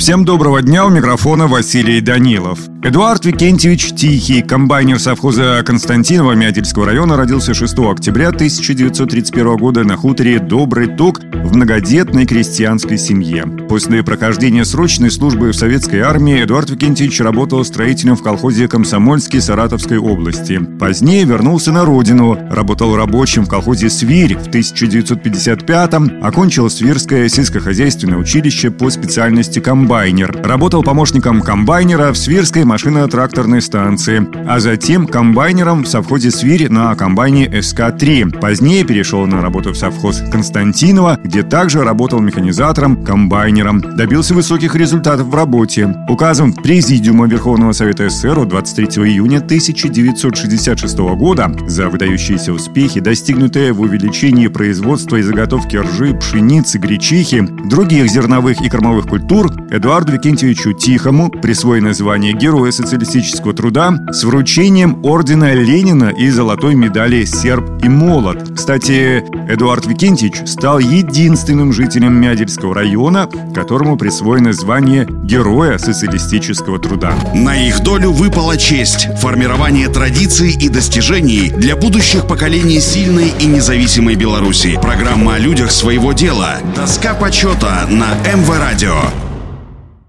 Всем доброго дня, у микрофона Василий Данилов. Эдуард Викентьевич Тихий, комбайнер совхоза Константинова Мядельского района, родился 6 октября 1931 года на хуторе Добрый Ток в многодетной крестьянской семье. После прохождения срочной службы в советской армии Эдуард Викентьевич работал строителем в колхозе Комсомольский Саратовской области. Позднее вернулся на родину, работал рабочим в колхозе «Свирь» в 1955-м, окончил Свирское сельскохозяйственное училище по специальности комбайнер. Работал помощником комбайнера в Свирской машино-тракторной станции, а затем комбайнером в совхозе «Свирь» на комбайне СК-3. Позднее перешел на работу в совхоз Константинова, где также работал механизатором, комбайнером. Добился высоких результатов в работе. Указом Президиума Верховного Совета СССР от 23 июня 1966 года за выдающиеся успехи, достигнутые в увеличении производства и заготовки ржи, пшеницы, гречихи, других зерновых и кормовых культур, Эдуарду Викентьевичу Тихому присвоено звание Героя социалистического труда с вручением ордена Ленина и золотой медали «Серб и молот». Кстати, Эдуард Викентьевич стал единственным жителем Мядельского района, которому присвоено звание Героя социалистического труда. На их долю выпала честь – формирование традиций и достижений для будущих поколений сильной и независимой Беларуси. Программа о людях своего дела. Доска почета на МВ Радио.